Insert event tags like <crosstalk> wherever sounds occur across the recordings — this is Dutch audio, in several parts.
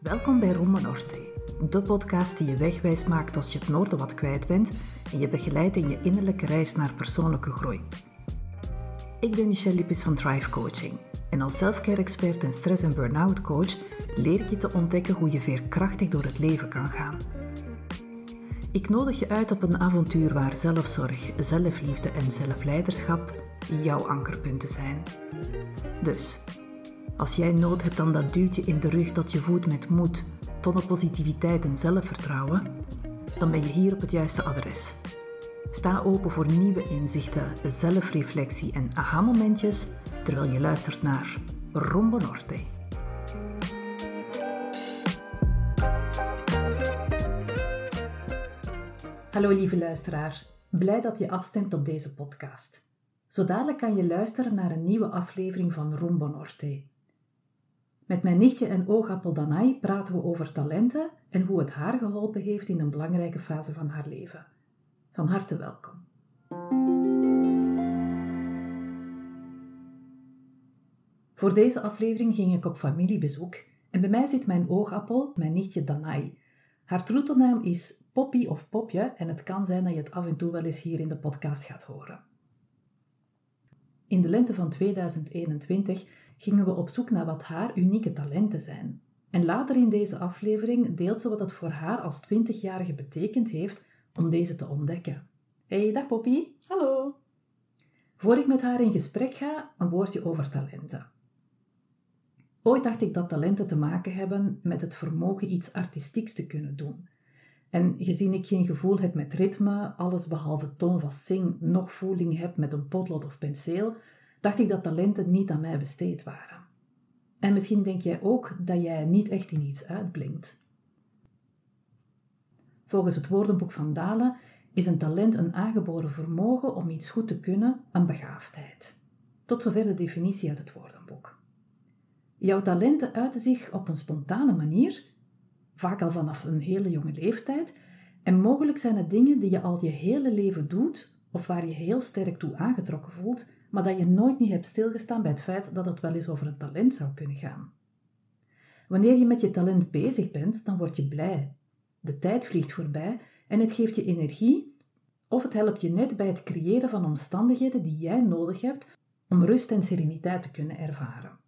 Welkom bij Roma Norte, de podcast die je wegwijs maakt als je het noorden wat kwijt bent en je begeleidt in je innerlijke reis naar persoonlijke groei. Ik ben Michelle Lippis van Thrive Coaching en als selfcare-expert en stress- en burn-out coach leer ik je te ontdekken hoe je veerkrachtig door het leven kan gaan. Ik nodig je uit op een avontuur waar zelfzorg, zelfliefde en zelfleiderschap jouw ankerpunten zijn. Dus, als jij nood hebt aan dat duwtje in de rug dat je voedt met moed, tonnen positiviteit en zelfvertrouwen, dan ben je hier op het juiste adres. Sta open voor nieuwe inzichten, zelfreflectie en aha-momentjes terwijl je luistert naar Rombo Norte. Hallo lieve luisteraar, blij dat je afstemt op deze podcast. Zo dadelijk kan je luisteren naar een nieuwe aflevering van Rombo Norte. Met mijn nichtje en oogappel Danai praten we over talenten en hoe het haar geholpen heeft in een belangrijke fase van haar leven. Van harte welkom. Voor deze aflevering ging ik op familiebezoek en bij mij zit mijn oogappel, mijn nichtje Danai. Haar troetelnaam is Poppy of Popje en het kan zijn dat je het af en toe wel eens hier in de podcast gaat horen. In de lente van 2021 gingen we op zoek naar wat haar unieke talenten zijn. En later in deze aflevering deelt ze wat het voor haar als 20-jarige betekend heeft om deze te ontdekken. Hey, dag Poppy. Hallo. Voor ik met haar in gesprek ga, een woordje over talenten. Ooit dacht ik dat talenten te maken hebben met het vermogen iets artistieks te kunnen doen. En gezien ik geen gevoel heb met ritme, alles behalve toon van zing, nog voeling heb met een potlood of penseel, dacht ik dat talenten niet aan mij besteed waren. En misschien denk jij ook dat jij niet echt in iets uitblinkt. Volgens het woordenboek van Dalen is een talent een aangeboren vermogen om iets goed te kunnen, een begaafdheid. Tot zover de definitie uit het woordenboek. Jouw talenten uiten zich op een spontane manier, vaak al vanaf een hele jonge leeftijd, en mogelijk zijn het dingen die je al je hele leven doet of waar je heel sterk toe aangetrokken voelt, maar dat je nooit niet hebt stilgestaan bij het feit dat het wel eens over een talent zou kunnen gaan. Wanneer je met je talent bezig bent, dan word je blij. De tijd vliegt voorbij en het geeft je energie of het helpt je net bij het creëren van omstandigheden die jij nodig hebt om rust en sereniteit te kunnen ervaren.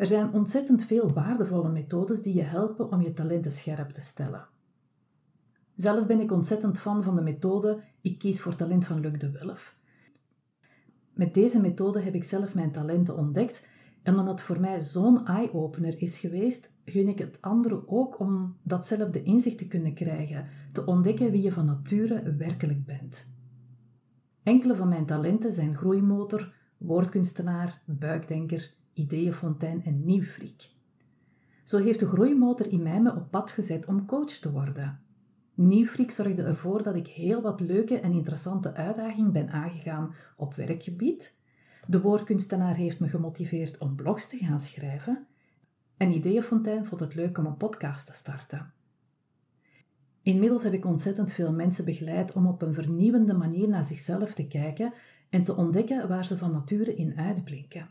Er zijn ontzettend veel waardevolle methodes die je helpen om je talenten scherp te stellen. Zelf ben ik ontzettend fan van de methode Ik kies voor talent van Luc de Wulf. Met deze methode heb ik zelf mijn talenten ontdekt en omdat het voor mij zo'n eye-opener is geweest, gun ik het anderen ook om datzelfde inzicht te kunnen krijgen, te ontdekken wie je van nature werkelijk bent. Enkele van mijn talenten zijn groeimotor, woordkunstenaar, buikdenker, ideeënfontein en nieuwfriek. Zo heeft de groeimotor in mij me op pad gezet om coach te worden. Nieuwfriek zorgde ervoor dat ik heel wat leuke en interessante uitdagingen ben aangegaan op werkgebied. De woordkunstenaar heeft me gemotiveerd om blogs te gaan schrijven. En Ideeënfontein vond het leuk om een podcast te starten. Inmiddels heb ik ontzettend veel mensen begeleid om op een vernieuwende manier naar zichzelf te kijken en te ontdekken waar ze van nature in uitblinken.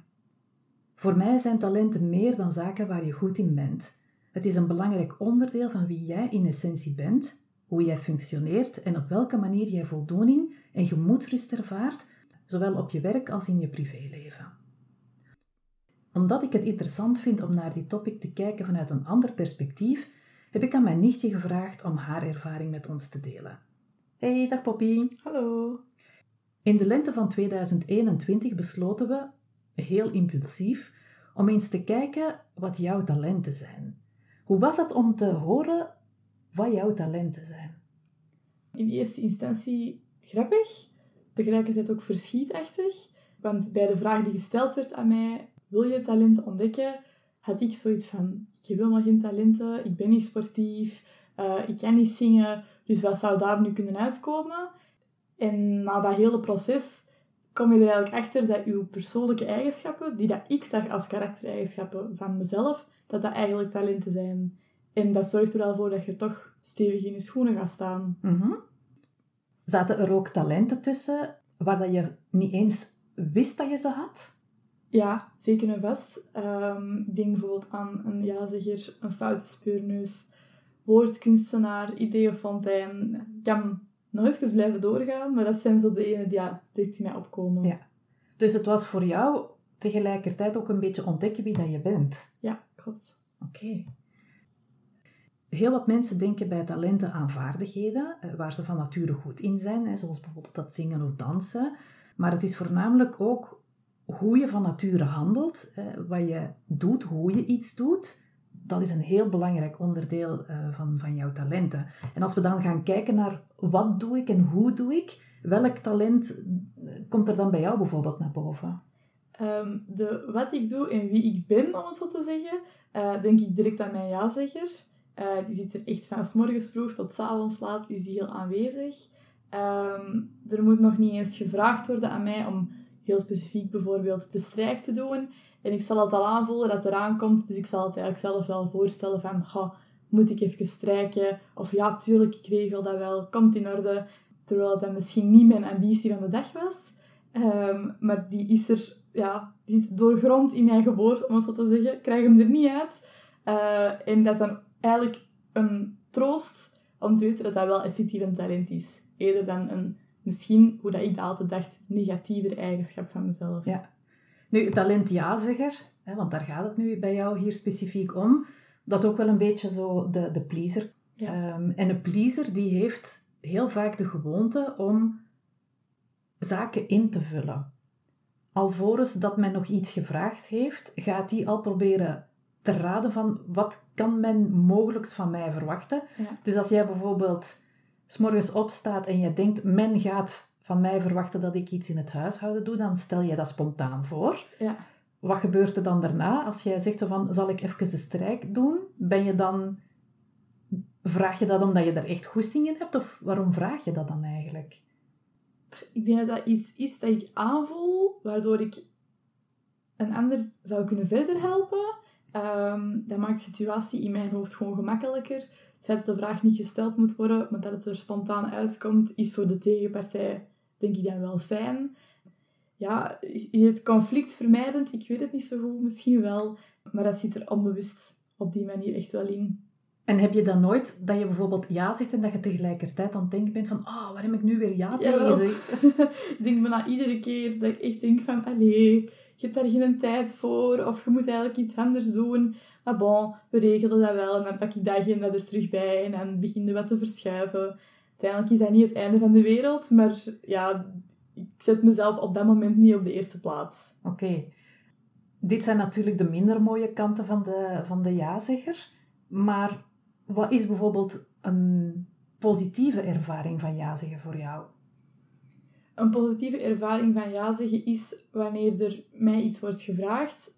Voor mij zijn talenten meer dan zaken waar je goed in bent. Het is een belangrijk onderdeel van wie jij in essentie bent hoe jij functioneert en op welke manier jij voldoening en gemoedsrust ervaart, zowel op je werk als in je privéleven. Omdat ik het interessant vind om naar die topic te kijken vanuit een ander perspectief, heb ik aan mijn nichtje gevraagd om haar ervaring met ons te delen. Hey, dag Poppy. Hallo. In de lente van 2021 besloten we, heel impulsief, om eens te kijken wat jouw talenten zijn. Hoe was het om te horen wat jouw talenten zijn? In eerste instantie grappig, tegelijkertijd ook verschietachtig. Want bij de vraag die gesteld werd aan mij, wil je talenten ontdekken, had ik zoiets van, ik heb helemaal geen talenten, ik ben niet sportief, uh, ik kan niet zingen, dus wat zou daar nu kunnen uitkomen? En na dat hele proces kom je er eigenlijk achter dat uw persoonlijke eigenschappen, die dat ik zag als karaktereigenschappen van mezelf, dat dat eigenlijk talenten zijn. En dat zorgt er wel voor dat je toch stevig in je schoenen gaat staan. Mm Zaten er ook talenten tussen waar dat je niet eens wist dat je ze had? Ja, zeker en vast. Ehm, ik denk bijvoorbeeld aan een ja-zegger, een foute speurneus, woordkunstenaar, ideeënfontein. Kan nog even blijven doorgaan, maar dat zijn zo de ene die ja, direct in mij opkomen. Ja. Dus het was voor jou tegelijkertijd ook een beetje ontdekken wie dat je bent. Ja, klopt. Oké. Heel wat mensen denken bij talenten aan vaardigheden, eh, waar ze van nature goed in zijn, zoals bijvoorbeeld dat zingen of dansen. Maar het is voornamelijk ook hoe je van nature handelt, wat je doet, hoe je iets doet. Dat is een heel belangrijk onderdeel eh, van, van jouw talenten. En als we dan gaan kijken naar wat doe ik en hoe doe ik, welk talent eh, komt er dan bij jou bijvoorbeeld naar boven? Ehm, de, wat ik doe en wie ik ben, om het zo te zeggen, uh, denk ik direct aan mijn ja-zegger. Die zit er echt van morgens vroeg tot s avonds laat, is die heel aanwezig. Um, er moet nog niet eens gevraagd worden aan mij om heel specifiek bijvoorbeeld de strijk te doen. En ik zal het al aanvoelen dat eraan komt, dus ik zal het eigenlijk zelf wel voorstellen van, goh, moet ik even strijken? Of ja, tuurlijk, ik regel dat wel, komt in orde. Terwijl dat misschien niet mijn ambitie van de dag was. Um, maar die is er ja, die zit doorgrond in mijn geboorte, om het zo te zeggen. Ik krijg hem er niet uit. Uh, en dat is dan eigenlijk een troost om te weten dat dat wel effectief een talent is. Eerder dan een, misschien, hoe dat ik dat altijd dacht, negatiever eigenschap van mezelf. Ja. Nu, talent ja-zegger, hè, want daar gaat het nu bij jou hier specifiek om. Dat is ook wel een beetje zo de, de pleaser. Ja. Um, en een pleaser die heeft heel vaak de gewoonte om zaken in te vullen alvorens dat men nog iets gevraagd heeft, gaat hij al proberen te raden van wat kan men mogelijk van mij verwachten. Dus als jij bijvoorbeeld s'morgens opstaat en je denkt, men gaat van mij verwachten dat ik iets in het huishouden doe, dan stel je dat spontaan voor. Ja. Wat gebeurt er dan daarna? Als jij zegt van, zal ik even de strijk doen? Ben je dan... Vraag je dat omdat je er echt goesting in hebt? Of waarom vraag je dat dan eigenlijk? ik denk dat dat iets is dat ik aanvoel, waardoor ik een ander zou kunnen verder helpen. Um, dat maakt de situatie in mijn hoofd gewoon gemakkelijker. Het feit dat de vraag niet gesteld moet worden, maar dat het er spontaan uitkomt, is voor de tegenpartij, denk ik dan wel fijn. Ja, is het conflictvermijdend? Ik weet het niet zo goed, misschien wel. Maar dat zit er onbewust op die manier echt wel in. En heb je dan nooit dat je bijvoorbeeld ja zegt en dat je tegelijkertijd aan het denken bent van ah, oh, waar heb ik nu weer ja tegen gezegd? ik <laughs> denk na iedere keer dat ik echt denk van allee, je hebt daar geen tijd voor of je moet eigenlijk iets anders doen. Maar bon, we regelen dat wel en dan pak ik dat agenda er terug bij en dan begin je wat te verschuiven. Uiteindelijk is dat niet het einde van de wereld, maar ja, ik zet mezelf op dat moment niet op de eerste plaats. Oké. Dit zijn natuurlijk de minder mooie kanten van de, van de ja-zegger. Maar wat is bijvoorbeeld een positieve ervaring van ja zeggen voor jou? Een positieve ervaring van ja zeggen is wanneer er mij iets wordt gevraagd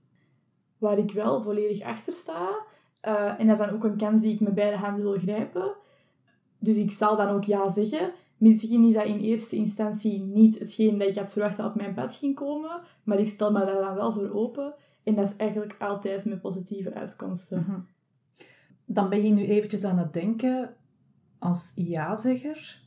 waar ik wel volledig achter sta. Uh, en dat is dan ook een kans die ik met beide handen wil grijpen. Dus ik zal dan ook ja zeggen. Misschien is dat in eerste instantie niet hetgeen dat ik had verwacht dat op mijn pad ging komen, maar ik stel me daar dan wel voor open. En dat is eigenlijk altijd met positieve uitkomsten. Mhm dan ben je nu eventjes aan het denken als ja-zegger.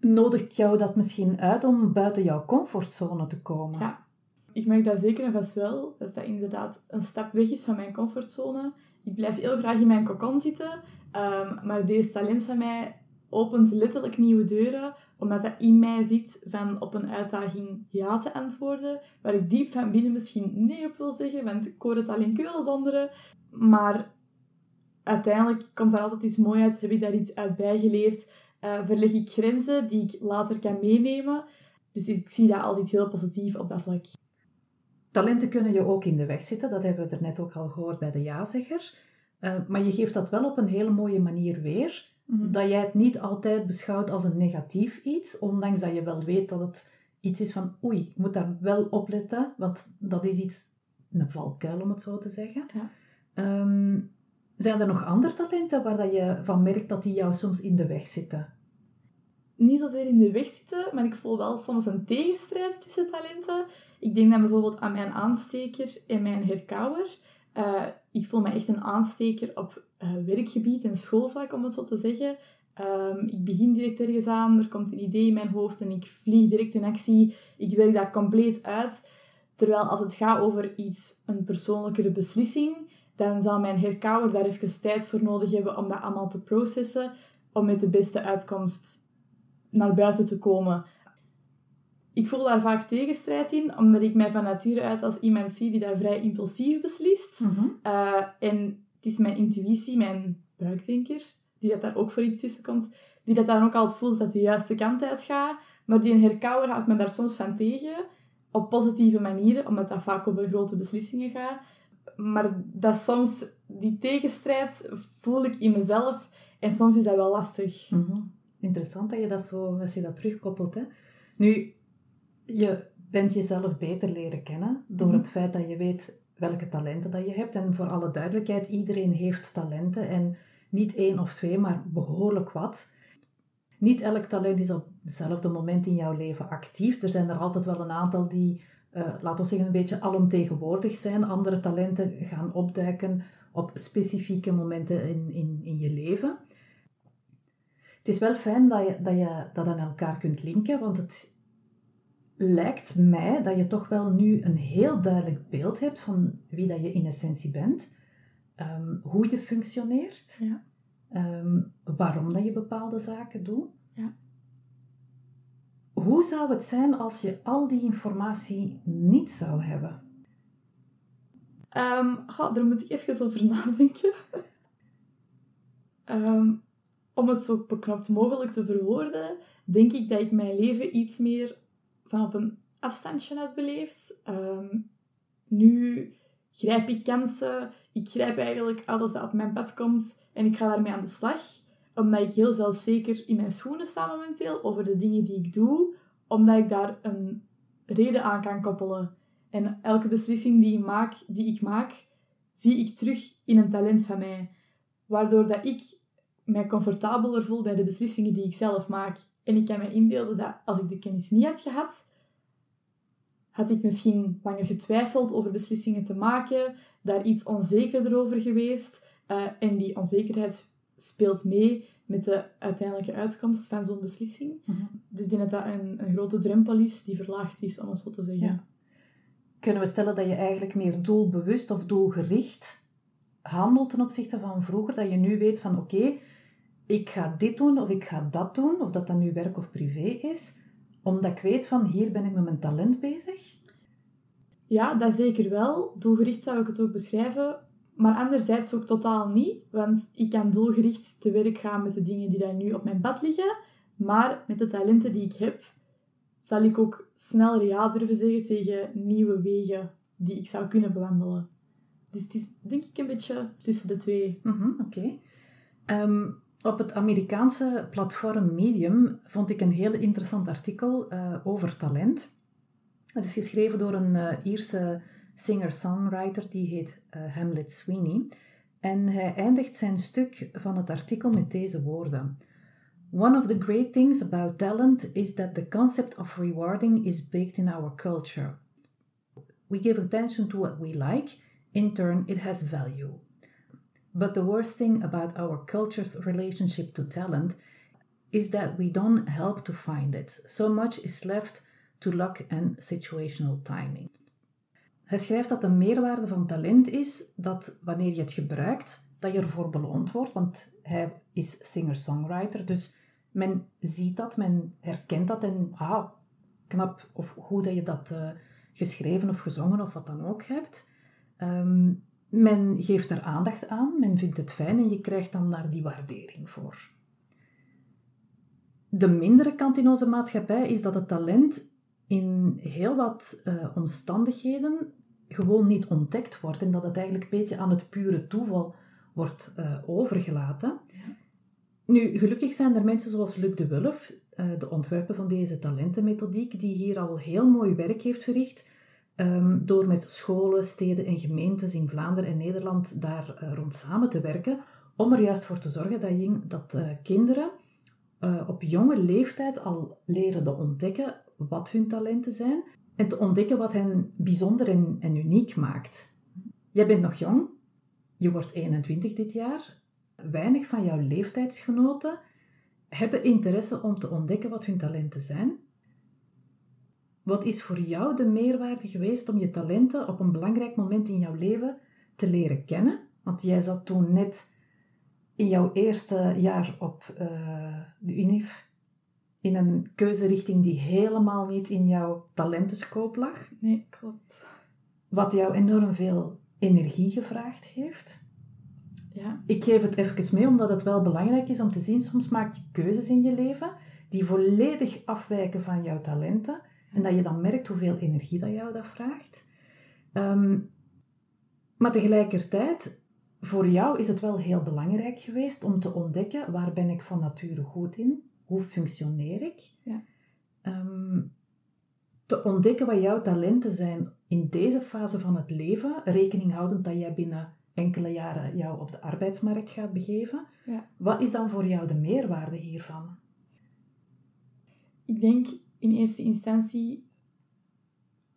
Nodigt jou dat misschien uit om buiten jouw comfortzone te komen? Ja, ik merk dat zeker en vast wel. Dat dat inderdaad een stap weg is van mijn comfortzone. Ik blijf heel graag in mijn cocon zitten. Um, maar deze talent van mij opent letterlijk nieuwe deuren, omdat dat in mij zit van op een uitdaging ja te antwoorden, waar ik diep van binnen misschien nee op wil zeggen, want ik hoor het al in keulen donderen. Maar uiteindelijk komt er altijd iets moois uit. Heb ik daar iets uit bijgeleerd? Uh, verleg ik grenzen die ik later kan meenemen? Dus ik zie dat iets heel positiefs op dat vlak. Talenten kunnen je ook in de weg zitten. Dat hebben we er net ook al gehoord bij de ja-zegger. Uh, maar je geeft dat wel op een hele mooie manier weer. Mhm. Dat jij het niet altijd beschouwt als een negatief iets. Ondanks dat je wel weet dat het iets is van... Oei, ik moet daar wel op letten. Want dat is iets... Een valkuil, om het zo te zeggen. Ja. Ehm, zijn er nog andere talenten waar dat je van merkt dat die jou soms in de weg zitten? Niet zozeer in de weg zitten, maar ik voel wel soms een tegenstrijd tussen talenten. Ik denk dan bijvoorbeeld aan mijn aansteker en mijn herkauwer. Uh, ik voel me echt een aansteker op eh, werkgebied en schoolvlak, om het zo te zeggen. Ehm, ik begin direct ergens aan, er komt een idee in mijn hoofd en ik vlieg direct in actie. Ik werk dat compleet uit. Terwijl als het gaat over iets, een persoonlijkere beslissing, dan zal mijn herkauwer daar even tijd voor nodig hebben om dat allemaal te processen, om met de beste uitkomst naar buiten te komen. Ik voel daar vaak tegenstrijd in, omdat ik mij van nature uit als iemand zie die dat vrij impulsief beslist. Mhm. Uh, en het is mijn intuïtie, mijn buikdenker, die dat daar ook voor iets tussen komt, die dat dan ook altijd voelt dat de juiste kant uit gaat. Maar die een herkauwer houdt me daar soms van tegen, op positieve manieren, omdat dat vaak over grote beslissingen gaat. Maar dat soms, die tegenstrijd voel ik in mezelf en soms is dat wel lastig. Mhm. Interessant dat je dat zo, als je dat terugkoppelt. Hè? Nu, je bent jezelf beter leren kennen door Mhm. het feit dat je weet welke talenten dat je hebt. En voor alle duidelijkheid, iedereen heeft talenten en niet één of twee, maar behoorlijk wat. Niet elk talent is op hetzelfde moment in jouw leven actief. Er zijn er altijd wel een aantal die, eh laten we zeggen, een beetje alomtegenwoordig zijn. Andere talenten gaan opduiken op specifieke momenten in, in, in je leven. Het is wel fijn dat je, dat je dat aan elkaar kunt linken, want het lijkt mij dat je toch wel nu een heel duidelijk beeld hebt van wie dat je in essentie bent, ehm, hoe je functioneert, Ja. ehm, waarom dat je bepaalde zaken doet. Ja. Hoe zou het zijn als je al die informatie niet zou hebben? Goh, daar moet ik even over nadenken. <laughs> Ehm, om het zo beknopt mogelijk te verwoorden, denk ik dat ik mijn leven iets meer van op een afstandje had beleefd. Ehm, nu grijp ik kansen, ik grijp eigenlijk alles dat op mijn pad komt en ik ga daarmee aan de slag. Omdat ik heel zelfzeker in mijn schoenen sta momenteel over de dingen die ik doe, omdat ik daar een reden aan kan koppelen. En elke beslissing die ik maak, die ik maak zie ik terug in een talent van mij. Waardoor dat ik mij comfortabeler voel bij de beslissingen die ik zelf maak. En ik kan me inbeelden dat als ik de kennis niet had gehad, had ik misschien langer getwijfeld over beslissingen te maken, daar iets onzekerder over geweest. eh, en die onzekerheid speelt mee met de uiteindelijke uitkomst van zo'n beslissing. Mhm. Dus ik denk dat dat een, een grote drempel is die verlaagd is, om het zo te zeggen. Ja. Kunnen we stellen dat je eigenlijk meer doelbewust of doelgericht handelt ten opzichte van vroeger? Dat je nu weet van oké, ik ga dit doen of ik ga dat doen, of dat dat nu werk of privé is, omdat ik weet van hier ben ik met mijn talent bezig? Ja, dat zeker wel. Doelgericht zou ik het ook beschrijven. Maar anderzijds ook totaal niet. Want ik kan doelgericht te werk gaan met de dingen die daar nu op mijn pad liggen. Maar met de talenten die ik heb, zal ik ook snel ja durven zeggen tegen nieuwe wegen die ik zou kunnen bewandelen. Dus het is denk ik een beetje tussen de twee. Mhm, Oké. Ehm, op het Amerikaanse platform Medium vond ik een heel interessant artikel eh, over talent. Het is geschreven door een eh, Ierse singer-songwriter die heet eh, Hamlet Sweeney. En hij eindigt zijn stuk van het artikel met deze woorden. One of the great things about talent is that the concept of rewarding is baked in our culture. We give attention to what we like, in turn, it has value. But the worst thing about our culture's relationship to talent is that we don't help to find it. So much is left to luck and situational timing. Hij schrijft dat de meerwaarde van talent is dat wanneer je het gebruikt, dat je ervoor beloond wordt, want hij is singer-songwriter, dus men ziet dat, men herkent dat en ah, knap of goed dat je dat eh, geschreven of gezongen of wat dan ook hebt. Ehm, men geeft er aandacht aan, men vindt het fijn en je krijgt dan daar die waardering voor. De mindere kant in onze maatschappij is dat het talent in heel wat eh, omstandigheden gewoon niet ontdekt wordt en dat het eigenlijk een beetje aan het pure toeval wordt eh, overgelaten. Nu, gelukkig zijn er mensen zoals Luc de Wulf, eh, de ontwerper van deze talentenmethodiek, die hier al heel mooi werk heeft verricht ehm, door met scholen, steden en gemeentes in Vlaanderen en Nederland daar eh, rond samen te werken, om er juist voor te zorgen dat, dat eh, kinderen eh, op jonge leeftijd al leren te ontdekken wat hun talenten zijn en te ontdekken wat hen bijzonder en, en uniek maakt. Jij bent nog jong, je wordt 21 dit jaar. weinig van jouw leeftijdsgenoten hebben interesse om te ontdekken wat hun talenten zijn. Wat is voor jou de meerwaarde geweest om je talenten op een belangrijk moment in jouw leven te leren kennen? Want jij zat toen net in jouw eerste jaar op uh, de UNIF in een keuzerichting die helemaal niet in jouw talentenscope lag. Nee, klopt. Wat jou enorm veel energie gevraagd heeft. Ja. Ik geef het even mee omdat het wel belangrijk is om te zien, soms maak je keuzes in je leven die volledig afwijken van jouw talenten. En dat je dan merkt hoeveel energie dat jou dat vraagt. Ehm, maar tegelijkertijd, voor jou is het wel heel belangrijk geweest om te ontdekken waar ben ik van nature goed in, hoe functioneer ik. Ja. Ehm, te ontdekken wat jouw talenten zijn in deze fase van het leven, rekening houdend dat jij binnen enkele jaren jou op de arbeidsmarkt gaat begeven. Ja. Wat is dan voor jou de meerwaarde hiervan? Ik denk in eerste instantie,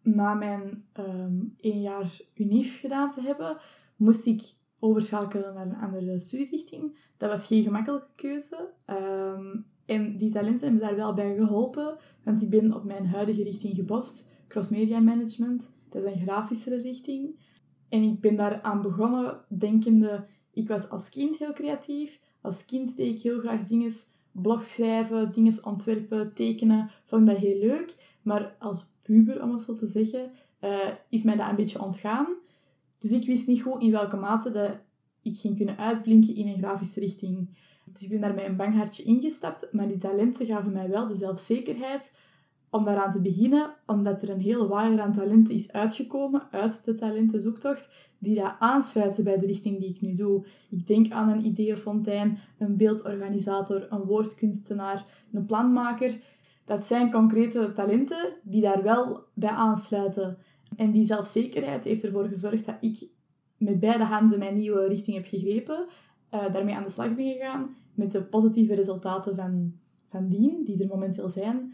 na mijn um, één jaar UNIF gedaan te hebben, moest ik overschakelen naar een andere studierichting. Dat was geen gemakkelijke keuze. Ehm, en die talenten hebben daar wel bij geholpen, want ik ben op mijn huidige richting gebost, cross media management. Dat is een grafischere richting. En ik ben daar aan begonnen denkende, ik was als kind heel creatief. Als kind deed ik heel graag dingen, blog schrijven, dingen ontwerpen, tekenen. Vond dat heel leuk. Maar als puber, om het zo te zeggen, uh, is mij dat een beetje ontgaan. Dus ik wist niet goed in welke mate dat ik ging kunnen uitblinken in een grafische richting. Dus ik ben daar met een bang hartje ingestapt, maar die talenten gaven mij wel de zelfzekerheid om daaraan te beginnen, omdat er een hele waaier aan talenten is uitgekomen uit de talentenzoektocht, die dat aansluiten bij de richting die ik nu doe. Ik denk aan een ideeënfontein, een beeldorganisator, een woordkunstenaar, een planmaker. Dat zijn concrete talenten die daar wel bij aansluiten. En die zelfzekerheid heeft ervoor gezorgd dat ik met beide handen mijn nieuwe richting heb gegrepen, uh, daarmee aan de slag ben gegaan, met de positieve resultaten van, van dien, die er momenteel zijn.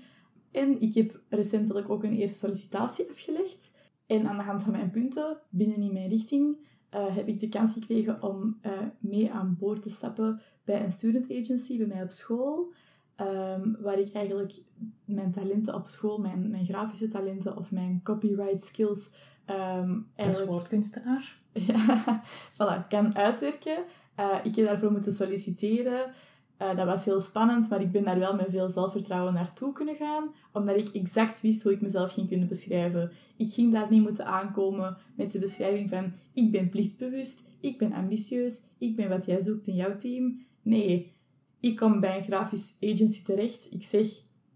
En ik heb recentelijk ook een eerste sollicitatie afgelegd. En aan de hand van mijn punten binnen in mijn richting uh, heb ik de kans gekregen om uh, mee aan boord te stappen bij een student agency bij mij op school. Um, waar ik eigenlijk mijn talenten op school, mijn, mijn grafische talenten of mijn copyright skills... Um, Als woordkunstenaar? <laughs> ja, voilà, kan uitwerken. Uh, ik heb daarvoor moeten solliciteren. Uh, dat was heel spannend, maar ik ben daar wel met veel zelfvertrouwen naartoe kunnen gaan, omdat ik exact wist hoe ik mezelf ging kunnen beschrijven. Ik ging daar niet moeten aankomen met de beschrijving van ik ben plichtbewust, ik ben ambitieus, ik ben wat jij zoekt in jouw team. Nee, ik kom bij een grafisch agency terecht. Ik zeg,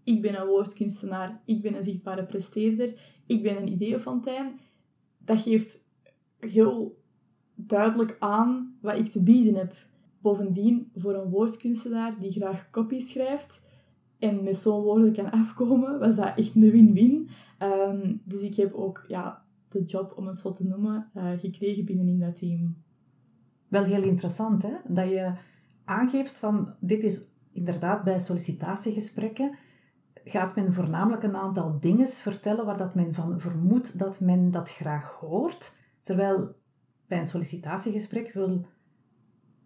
ik ben een woordkunstenaar, ik ben een zichtbare presteerder, ik ben een ideeënfontein. Dat geeft heel duidelijk aan wat ik te bieden heb. Bovendien, voor een woordkunstenaar die graag copy schrijft en met zo'n woorden kan afkomen, was dat echt een win-win. Um, dus ik heb ook ja, de job, om het zo te noemen, uh, gekregen binnenin dat team. Wel heel interessant, hè? Dat je aangeeft van, dit is inderdaad bij sollicitatiegesprekken, gaat men voornamelijk een aantal dingen vertellen waar dat men van vermoedt dat men dat graag hoort. Terwijl bij een sollicitatiegesprek wil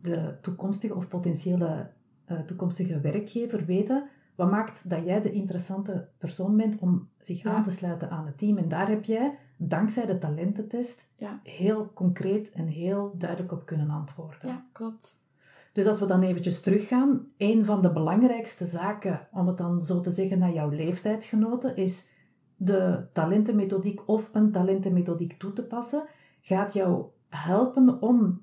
de toekomstige of potentiële uh, toekomstige werkgever weten wat maakt dat jij de interessante persoon bent om zich aan te sluiten aan het team. En daar heb jij, dankzij de talententest, ja. heel concreet en heel duidelijk op kunnen antwoorden. Ja, klopt. Dus als we dan eventjes teruggaan, een van de belangrijkste zaken, om het dan zo te zeggen naar jouw leeftijdgenoten, is de talentenmethodiek of een talentenmethodiek toe te passen, gaat jou helpen om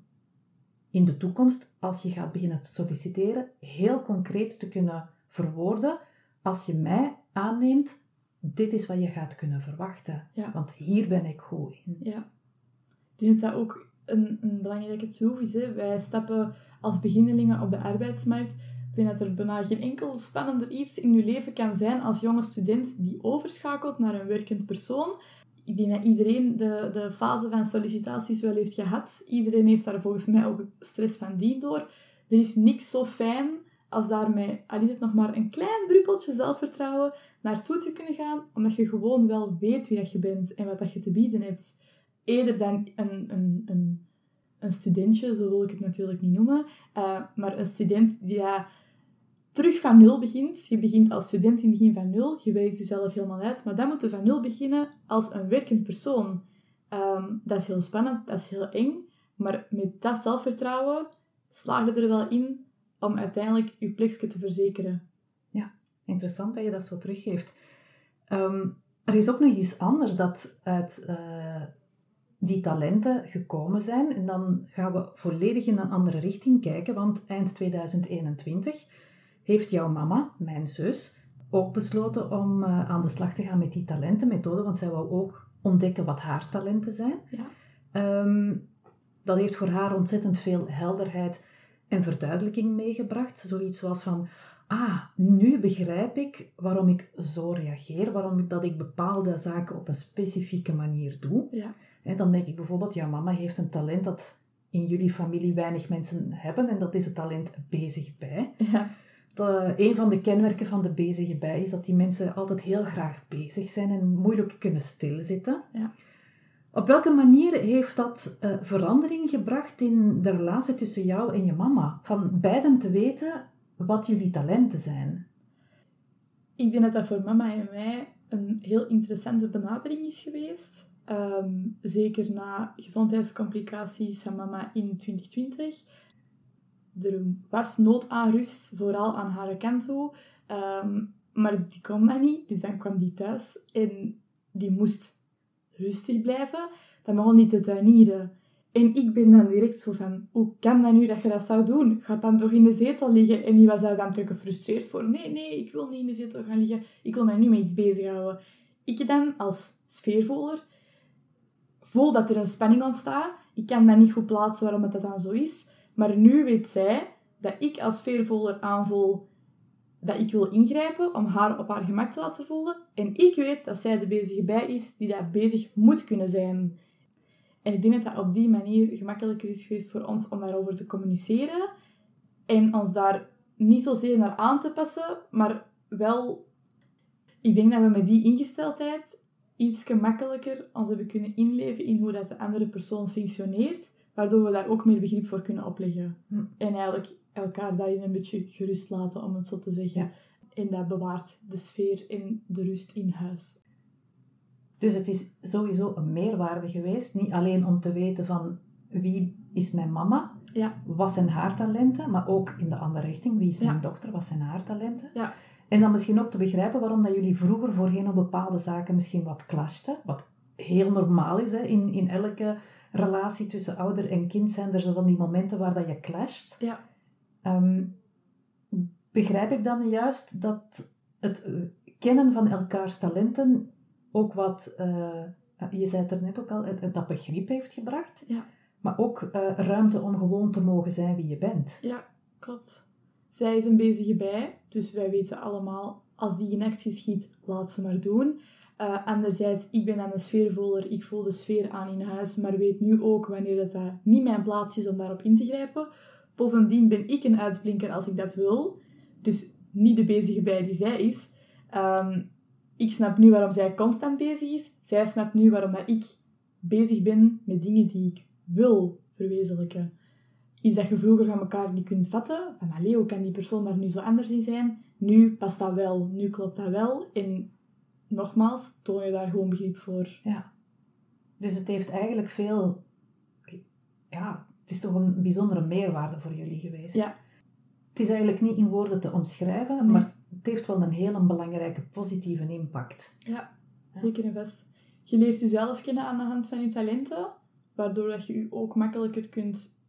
in de toekomst, als je gaat beginnen te solliciteren, heel concreet te kunnen verwoorden. Als je mij aanneemt, dit is wat je gaat kunnen verwachten. Ja. Want hier ben ik goed in. Ja. Ik denk dat dat ook een, een belangrijke troef is. Hè. Wij stappen als beginnelingen op de arbeidsmarkt. Ik denk dat er bijna geen enkel spannender iets in je leven kan zijn als jonge student die overschakelt naar een werkend persoon ik denk dat iedereen de, de fase van sollicitaties wel heeft gehad. Iedereen heeft daar volgens mij ook stress van dien door. Er is niks zo fijn als daarmee, al is het nog maar een klein druppeltje zelfvertrouwen, naartoe te kunnen gaan, omdat je gewoon wel weet wie dat je bent en wat dat je te bieden hebt. Eerder dan een, een, een een studentje, zo wil ik het natuurlijk niet noemen, uh, maar een student die ja, terug van nul begint. Je begint als student in het begin van nul, je werkt jezelf helemaal uit, maar dan moet je van nul beginnen als een werkend persoon. Um, dat is heel spannend, dat is heel eng, maar met dat zelfvertrouwen slaag je er wel in om uiteindelijk je plekje te verzekeren. Ja, interessant dat je dat zo teruggeeft. Um, er is ook nog iets anders dat uit uh, die talenten gekomen zijn. En dan gaan we volledig in een andere richting kijken, want eind 2021 heeft jouw mama, mijn zus, ook besloten om uh, aan de slag te gaan met die talentenmethode, want zij wou ook ontdekken wat haar talenten zijn. Ja. Um, dat heeft voor haar ontzettend veel helderheid en verduidelijking meegebracht. Zoiets zoals van, ah, nu begrijp ik waarom ik zo reageer, waarom ik, dat ik bepaalde zaken op een specifieke manier doe. Ja. En dan denk ik bijvoorbeeld, ja, mama heeft een talent dat in jullie familie weinig mensen hebben en dat is het talent bezig bij. Ja. De, een van de kenmerken van de bezige bij is dat die mensen altijd heel graag bezig zijn en moeilijk kunnen stilzitten. Ja. Op welke manier heeft dat uh, verandering gebracht in de relatie tussen jou en je mama? Van beiden te weten wat jullie talenten zijn. Ik denk dat dat voor mama en mij een heel interessante benadering is geweest. Ehm, zeker na gezondheidscomplicaties van mama in 2020. Er was nood aan rust, vooral aan haar kant toe. Ehm, maar die kon dat niet, dus dan kwam die thuis en die moest rustig blijven, dan begon niet te tuinieren. En ik ben dan direct zo van, hoe kan dat nu dat je dat zou doen? Gaat dan toch in de zetel liggen? En die was daar dan te gefrustreerd voor. Nee, nee, ik wil niet in de zetel gaan liggen. Ik wil mij nu met iets bezighouden. Ik dan als sfeervoler voel dat er een spanning ontstaat. Ik kan dat niet goed plaatsen waarom het dat dan zo is. Maar nu weet zij dat ik als sfeervoler aanvoel dat ik wil ingrijpen om haar op haar gemak te laten voelen. En ik weet dat zij de bezige bij is die daar bezig moet kunnen zijn. En ik denk dat dat op die manier gemakkelijker is geweest voor ons om daarover te communiceren. En ons daar niet zozeer naar aan te passen, maar wel... Ik denk dat we met die ingesteldheid iets gemakkelijker ons hebben kunnen inleven in hoe dat de andere persoon functioneert, waardoor we daar ook meer begrip voor kunnen opleggen. Hm. En eigenlijk elkaar daarin een beetje gerust laten, om het zo te zeggen. En dat bewaart de sfeer en de rust in huis. Dus het is sowieso een meerwaarde geweest. Niet alleen om te weten van wie is mijn mama, ja. wat zijn haar talenten, maar ook in de andere richting. Wie is mijn dochter, wat zijn haar talenten. Ja. En dan misschien ook te begrijpen waarom dat jullie vroeger voorheen op bepaalde zaken misschien wat clashten. Wat heel normaal is hè, in, in elke relatie tussen ouder en kind zijn er zo van die momenten waar dat je clasht. Ja. Ehm, begrijp ik dan juist dat het eh, kennen van elkaars talenten ook wat, uh, je zei het er net ook al, dat begrip heeft gebracht, ja. maar ook uh, ruimte om gewoon te mogen zijn wie je bent. Ja, klopt. Zij is een bezige bij, dus wij weten allemaal, als die in actie schiet, laat ze maar doen. Uh, anderzijds, ik ben aan de sfeervoller, ik voel de sfeer aan in huis, maar weet nu ook wanneer het dat niet mijn plaats is om daarop in te grijpen. Bovendien ben ik een uitblinker als ik dat wil. Dus niet de bezige bij die zij is. Um, ik snap nu waarom zij constant bezig is. Zij snapt nu waarom dat ik bezig ben met dingen die ik wil verwezenlijken. Iets dat je vroeger van elkaar niet kunt vatten. Van, allee, hoe kan die persoon daar nu zo anders in zijn? Nu past dat wel. Nu klopt dat wel. Nogmaals, toon je daar gewoon begrip voor. Ja. Dus het heeft eigenlijk veel... Ja, het is toch een bijzondere meerwaarde voor jullie geweest. Ja. Het is eigenlijk niet in woorden te omschrijven, maar het heeft wel een hele belangrijke positieve impact. Ja, zeker en vast. Je leert jezelf kennen aan de hand van je talenten, waardoor dat je je ook makkelijker kunt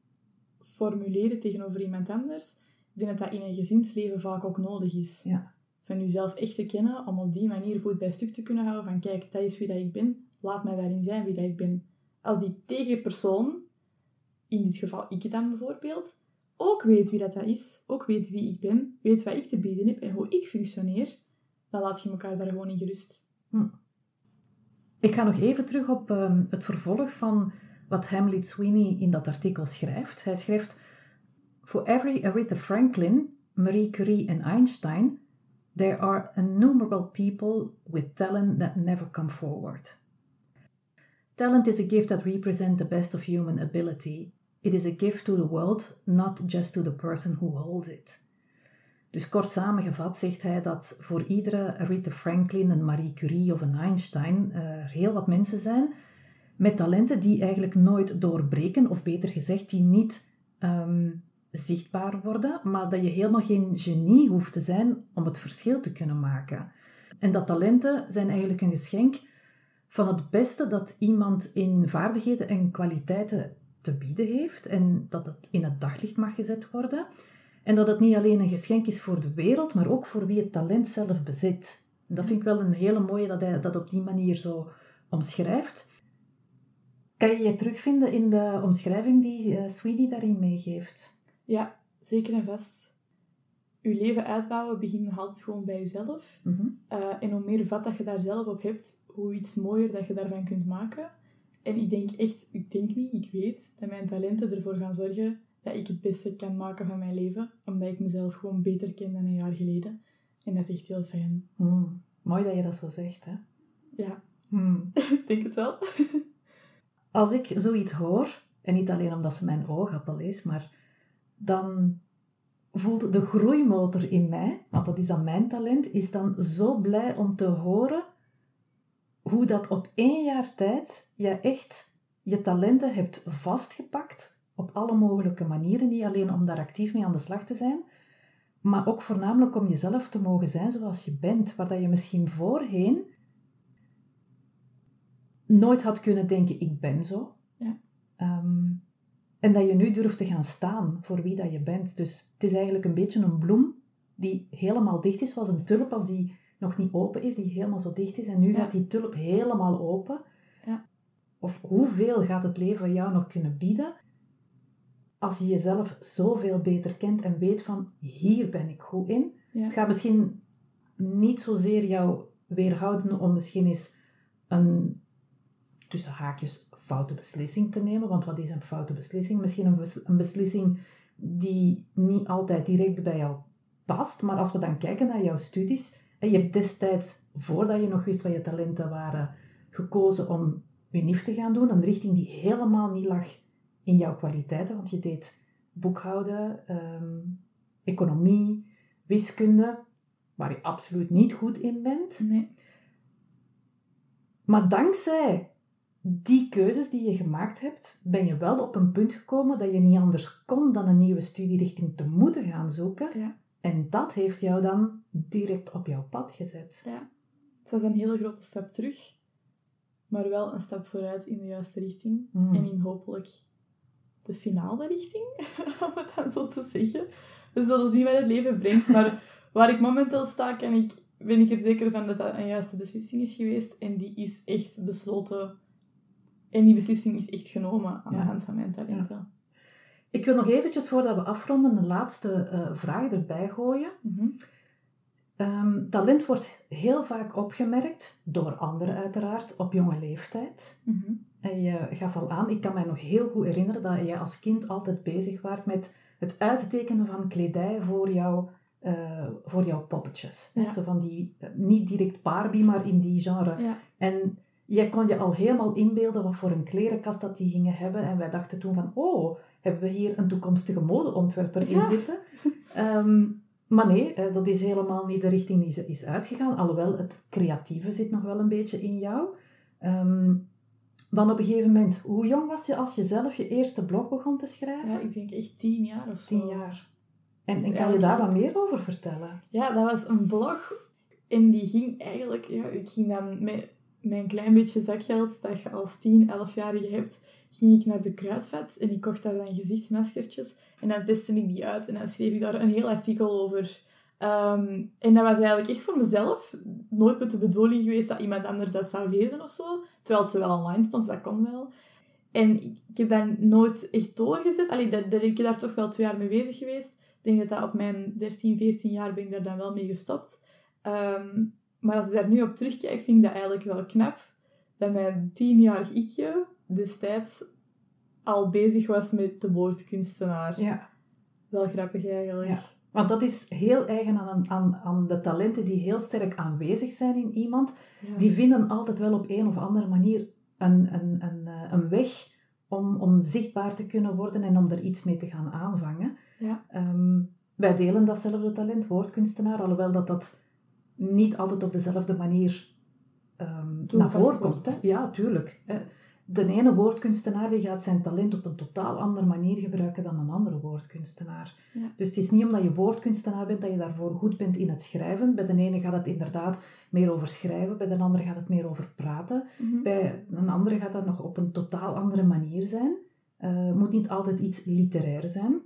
formuleren tegenover iemand anders. Ik denk dat dat in een gezinsleven vaak ook nodig is. Ja. Van jezelf echt te kennen, om op die manier voet bij stuk te kunnen houden van kijk, dat is wie dat ik ben, laat mij daarin zijn wie dat ik ben. Als die tegenpersoon, in dit geval ik dan bijvoorbeeld, ook weet wie dat, dat is, ook weet wie ik ben, weet wat ik te bieden heb en hoe ik functioneer, dan laat je elkaar daar gewoon in gerust. Hm. Ik ga nog even terug op um, het vervolg van wat Hamlet Sweeney in dat artikel schrijft. Hij schrijft: For every Aretha Franklin, Marie Curie en Einstein, there are innumerable people with talent that never come forward. Talent is a gift that represents the best of human ability It is a gift to the world, not just to the person who holds it. Dus kort samengevat zegt hij dat voor iedere Aretha Franklin, een Marie Curie of een Einstein er heel wat mensen zijn met talenten die eigenlijk nooit doorbreken, of beter gezegd, die niet ehm, zichtbaar worden, maar dat je helemaal geen genie hoeft te zijn om het verschil te kunnen maken. En dat talenten zijn eigenlijk een geschenk van het beste dat iemand in vaardigheden en kwaliteiten te bieden heeft en dat het in het daglicht mag gezet worden. En dat het niet alleen een geschenk is voor de wereld, maar ook voor wie het talent zelf bezit. Dat vind ik wel een hele mooie dat hij dat op die manier zo omschrijft. Kan je je terugvinden in de omschrijving die uh, Sweetie daarin meegeeft? Ja, zeker en vast. Je leven uitbouwen begint nog altijd gewoon bij jezelf. Mm en hoe meer vat dat je daar zelf op hebt, hoe iets mooier dat je daarvan kunt maken. En ik denk echt, ik denk niet, ik weet dat mijn talenten ervoor gaan zorgen dat ik het beste kan maken van mijn leven. Omdat ik mezelf gewoon beter ken dan een jaar geleden. En dat is echt heel fijn. Mm, mooi dat je dat zo zegt, hè? Ja, mm. <laughs> ik denk het wel. <laughs> Als ik zoiets hoor, en niet alleen omdat ze mijn oogappel is, maar dan voelt de groeimotor in mij, want dat is dan mijn talent, is dan zo blij om te horen hoe dat op één jaar tijd je echt je talenten hebt vastgepakt op alle mogelijke manieren. Niet alleen om daar actief mee aan de slag te zijn, maar ook voornamelijk om jezelf te mogen zijn zoals je bent, waar dat je misschien voorheen nooit had kunnen denken, ik ben zo. Ja. Ehm, en dat je nu durft te gaan staan voor wie dat je bent. Dus het is eigenlijk een beetje een bloem die helemaal dicht is, zoals een tulp als die nog niet open is, die helemaal zo dicht is. En nu gaat die tulp helemaal open. Ja. Of hoeveel gaat het leven jou nog kunnen bieden als je jezelf zoveel beter kent en weet van hier ben ik goed in. Het gaat misschien niet zozeer jou weerhouden om misschien eens een tussen haakjes foute beslissing te nemen. Want wat is een foute beslissing? Misschien een, een beslissing die niet altijd direct bij jou past. Maar als we dan kijken naar jouw studies, en je hebt destijds, voordat je nog wist wat je talenten waren, gekozen om UNIF te gaan doen. Een richting die helemaal niet lag in jouw kwaliteiten, want je deed boekhouden, ehm, economie, wiskunde, waar je absoluut niet goed in bent. Nee. Maar dankzij die keuzes die je gemaakt hebt, ben je wel op een punt gekomen dat je niet anders kon dan een nieuwe studierichting te moeten gaan zoeken. Ja. En dat heeft jou dan direct op jouw pad gezet. Ja. Het was een hele grote stap terug, maar wel een stap vooruit in de juiste richting. Hmm. En in hopelijk de finale richting, <laughs> om het dan zo te zeggen. We zullen zien wat het leven brengt. Maar waar ik momenteel sta, kan ik, ben ik er zeker van dat dat een juiste beslissing is geweest. En die is echt besloten en die beslissing is echt genomen aan de hand van mijn talenten. Ik wil nog eventjes, voordat we afronden, een laatste uh, vraag erbij gooien. Mhm. Ehm, talent wordt heel vaak opgemerkt, door anderen uiteraard, op jonge leeftijd. Mhm. En je gaf al aan, ik kan mij nog heel goed herinneren dat je als kind altijd bezig was met het uittekenen van kledij voor, jou, uh, voor jouw poppetjes. Zo van die, eh, niet direct Barbie, maar in die genre. Ja. En jij kon je al helemaal inbeelden wat voor een klerenkast dat die gingen hebben. En wij dachten toen van, oh, hebben we hier een toekomstige modeontwerper in zitten? <laughs> Ehm, maar nee, eh, dat is helemaal niet de richting die ze is uitgegaan. Alhoewel, het creatieve zit nog wel een beetje in jou. Ehm, dan op een gegeven moment, hoe jong was je als je zelf je eerste blog begon te schrijven? Ja, ik denk echt tien jaar of zo. Tien jaar. En, en kan je daar wat meer over vertellen? Ja, dat was een blog en die ging eigenlijk... Ja, ik ging dan met mijn klein beetje zakgeld dat je als 10, 11-jarige hebt, ging ik naar de kruidvat en ik kocht daar dan gezichtsmaskertjes. En dan testte ik die uit en dan schreef ik daar een heel artikel over. Ehm, en dat was eigenlijk echt voor mezelf. Nooit met de bedoeling geweest dat iemand anders dat zou lezen of zo. Terwijl het wel online stond, dus dat kon wel. En ik heb dat nooit echt doorgezet. Allee, dat, ik ben daar toch wel twee jaar mee bezig geweest. Ik denk dat dat op mijn 13, 14 jaar ben ik daar dan wel mee gestopt. Ehm, maar als ik daar nu op terugkijk, vind ik dat eigenlijk wel knap. Dat mijn tienjarig ikje destijds al bezig was met de woordkunstenaar. Ja. Wel grappig eigenlijk. Ja. Want dat is heel eigen aan, aan, aan de talenten die heel sterk aanwezig zijn in iemand. Die vinden altijd wel op een of andere manier een, een, een, eh, een weg om, om zichtbaar te kunnen worden en om er iets mee te gaan aanvangen. Ja. Ehm, wij delen datzelfde talent, woordkunstenaar, alhoewel dat dat niet altijd op dezelfde manier ehm, naar voren komt. Hè? Ja, tuurlijk. hè. De ene woordkunstenaar die gaat zijn talent op een totaal andere manier gebruiken dan een andere woordkunstenaar. Ja. Dus het is niet omdat je woordkunstenaar bent dat je daarvoor goed bent in het schrijven. Bij de ene gaat het inderdaad meer over schrijven, bij de andere gaat het meer over praten. Mhm. Bij een andere gaat dat nog op een totaal andere manier zijn. Eh, Het moet niet altijd iets literair zijn.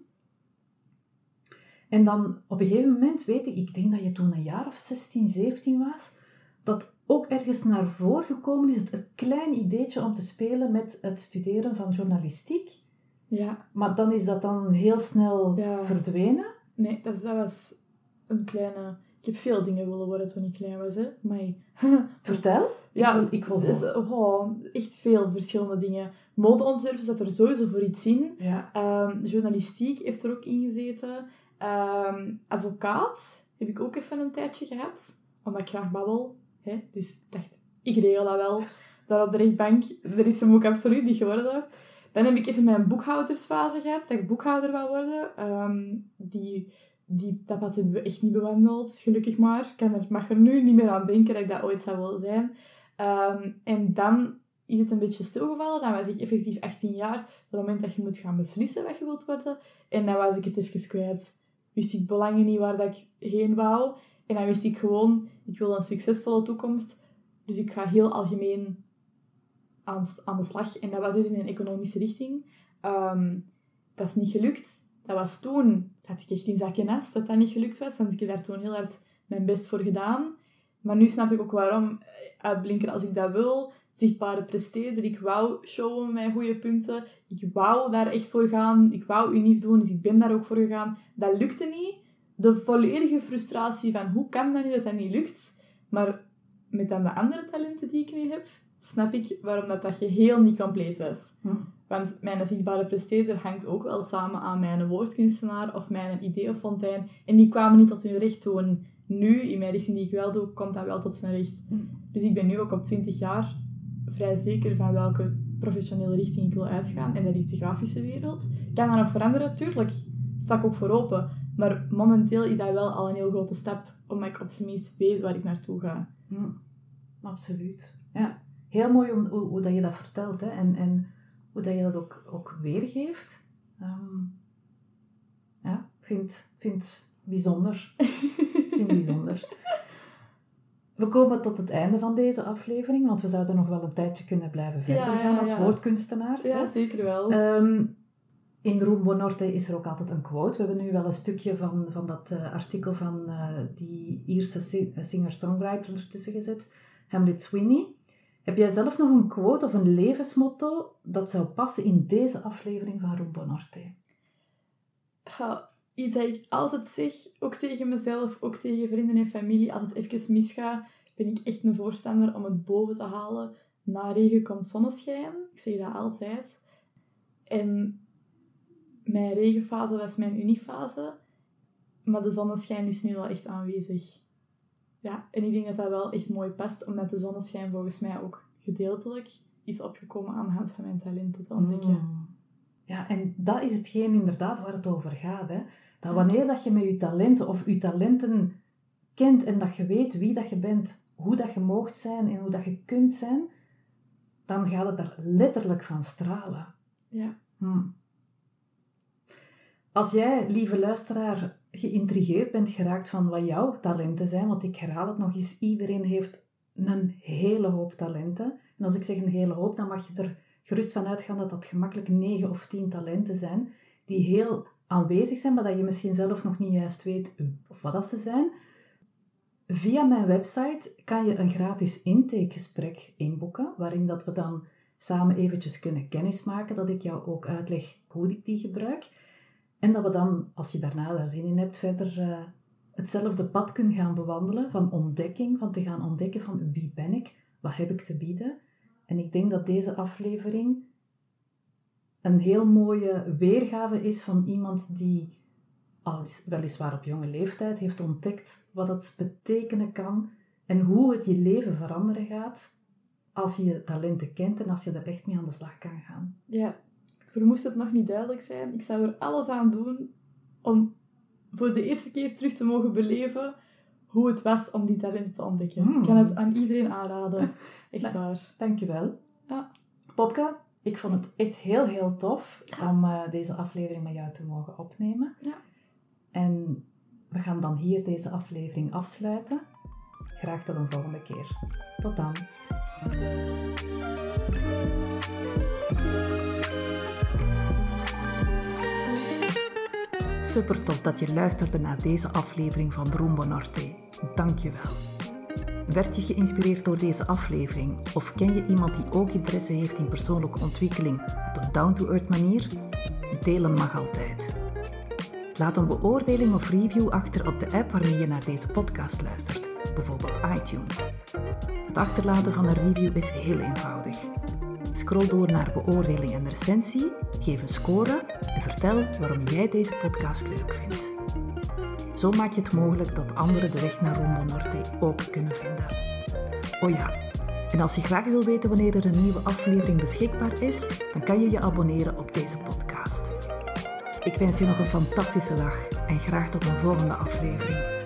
En dan op een gegeven moment weet ik, ik denk dat je toen een jaar of 16, 17 was, dat ook ergens naar voren gekomen is het, het klein ideetje om te spelen met het studeren van journalistiek. Ja. Maar dan is dat dan heel snel Ja. verdwenen. Nee, dat, dat was een kleine... Ik heb veel dingen willen worden toen ik klein was, hè. Maar <laughs> Vertel. Ja, ik wil, ik wil dus, oh, echt veel verschillende dingen. Modeontwerpen zat er sowieso voor iets in. Ja. Ehm, journalistiek heeft er ook in gezeten. Ehm, advocaat heb ik ook even een tijdje gehad. Omdat ik graag babbel. Hè? Dus ik dacht, ik regel dat wel. Daar op de rechtbank. Er is hem ook absoluut niet geworden. Dan heb ik even mijn boekhoudersfase gehad. Dat ik boekhouder wou worden. Ehm, die, die, dat pad hebben we echt niet bewandeld. Gelukkig maar. Ik kan er, mag er nu niet meer aan denken dat ik dat ooit zou willen zijn. Ehm, en dan is het een beetje stilgevallen. Dan was ik effectief 18 jaar. Op het moment dat je moet gaan beslissen wat je wilt worden. En dan was ik het even kwijt. Wist ik belangen niet waar dat ik heen wou. En dan wist ik gewoon, ik wil een succesvolle toekomst. Dus ik ga heel algemeen aan, aan de slag. En dat was dus in een economische richting. Ehm, dat is niet gelukt. Dat was toen, zat ik echt in zak dat dat niet gelukt was. Want ik heb daar toen heel hard mijn best voor gedaan. Maar nu snap ik ook waarom uitblinken als ik dat wil. Zichtbare presteerder. Ik wou showen mijn goede punten. Ik wou daar echt voor gaan. Ik wou unief doen, dus ik ben daar ook voor gegaan. Dat lukte niet. De volledige frustratie van hoe kan dat nu dat dat niet lukt. Maar met dan de andere talenten die ik nu heb, snap ik waarom dat, dat geheel niet compleet was. Hm. Want mijn zichtbare presteerder hangt ook wel samen aan mijn woordkunstenaar of mijn ideeënfontein. En die kwamen niet tot hun recht toen. Nu, in mijn richting die ik wel doe, komt dat wel tot zijn recht. Hm. Dus ik ben nu ook op 20 jaar vrij zeker van welke professionele richting ik wil uitgaan. En dat is de grafische wereld. Kan dat nog veranderen? Tuurlijk. Sta ik ook voor open. Maar momenteel is dat wel al een heel grote stap. Omdat ik op zijn minst weet waar ik naartoe ga. Hm, absoluut. Ja. Heel mooi om, hoe, hoe dat je dat vertelt hè? En, en hoe dat je dat ook, ook weergeeft. Ehm, ja, vind, vind bijzonder. <laughs> vind bijzonder. <laughs> We komen tot het einde van deze aflevering, want we zouden nog wel een tijdje kunnen blijven verder Ja, gaan als ja. woordkunstenaars. hè? zeker wel. Ehm, in Rumbo Norte is er ook altijd een quote. We hebben nu wel een stukje van, van dat eh, artikel van eh, die Ierse eh, singer-songwriter ertussen gezet, Hamlet Sweeney. Heb jij zelf nog een quote of een levensmotto dat zou passen in deze aflevering van Rumbo Norte? Ga, iets dat ik altijd zeg, ook tegen mezelf, ook tegen vrienden en familie, als het even misgaat, ben ik echt een voorstander om het boven te halen. Na regen komt zonneschijn. Ik zeg dat altijd. En mijn regenfase was mijn unifase. Maar de zonneschijn is nu wel echt aanwezig. Ja, en ik denk dat dat wel echt mooi past, omdat de zonneschijn volgens mij ook gedeeltelijk is opgekomen aan de hand van mijn talenten te ontdekken. Mm. Ja, en dat is hetgeen inderdaad waar het over gaat. Hè? Dat wanneer dat je met je talenten of je talenten kent en dat je weet wie dat je bent, hoe dat je moogt zijn en hoe dat je kunt zijn, dan gaat het er letterlijk van stralen. Ja. Hm. Als jij, lieve luisteraar, geïntrigeerd bent geraakt van wat jouw talenten zijn, want ik herhaal het nog eens, iedereen heeft een hele hoop talenten. En als ik zeg een hele hoop, dan mag je er gerust van uitgaan dat dat gemakkelijk negen of tien talenten zijn, die heel aanwezig zijn, maar dat je misschien zelf nog niet juist weet of wat dat ze zijn. Via mijn website kan je een gratis intakegesprek inboeken, waarin dat we dan samen eventjes kunnen kennismaken, dat ik jou ook uitleg hoe ik die gebruik. En dat we dan, als je daarna daar zin in hebt, verder eh, hetzelfde pad kunnen gaan bewandelen van ontdekking, van te gaan ontdekken van wie ben ik, wat heb ik te bieden. En ik denk dat deze aflevering een heel mooie weergave is van iemand die al is- weliswaar op jonge leeftijd heeft ontdekt wat het betekenen kan en hoe het je leven veranderen gaat als je je talenten kent en als je er echt mee aan de slag kan gaan. Ja, voor moest het nog niet duidelijk zijn, ik zou er alles aan doen om voor de eerste keer terug te mogen beleven hoe het was om die talenten te ontdekken. Mm. Ik kan het aan iedereen aanraden. <laughs> Echt waar. Dankjewel. Ja. Popke, ik vond het echt heel, heel tof om eh, deze aflevering met jou te mogen opnemen. Ja. En we gaan dan hier deze aflevering afsluiten. Graag tot een volgende keer. Tot dan. Super tof dat je luisterde naar deze aflevering van Rumbo Norte. Dank je wel. Werd je geïnspireerd door deze aflevering? Of ken je iemand die ook interesse heeft in persoonlijke ontwikkeling op een down-to-earth manier? Delen mag altijd. Laat een beoordeling of review achter op de app waarmee je naar deze podcast luistert, bijvoorbeeld iTunes. Het achterlaten van een review is heel eenvoudig. Scroll door naar beoordeling en recensie, geef een score en vertel waarom jij deze podcast leuk vindt. Zo maak je het mogelijk dat anderen de weg naar Rumbo Norte ook kunnen vinden. Oh ja, en als je graag wil weten wanneer er een nieuwe aflevering beschikbaar is, dan kan je je abonneren op deze podcast. Ik wens je nog een fantastische dag en graag tot een volgende aflevering.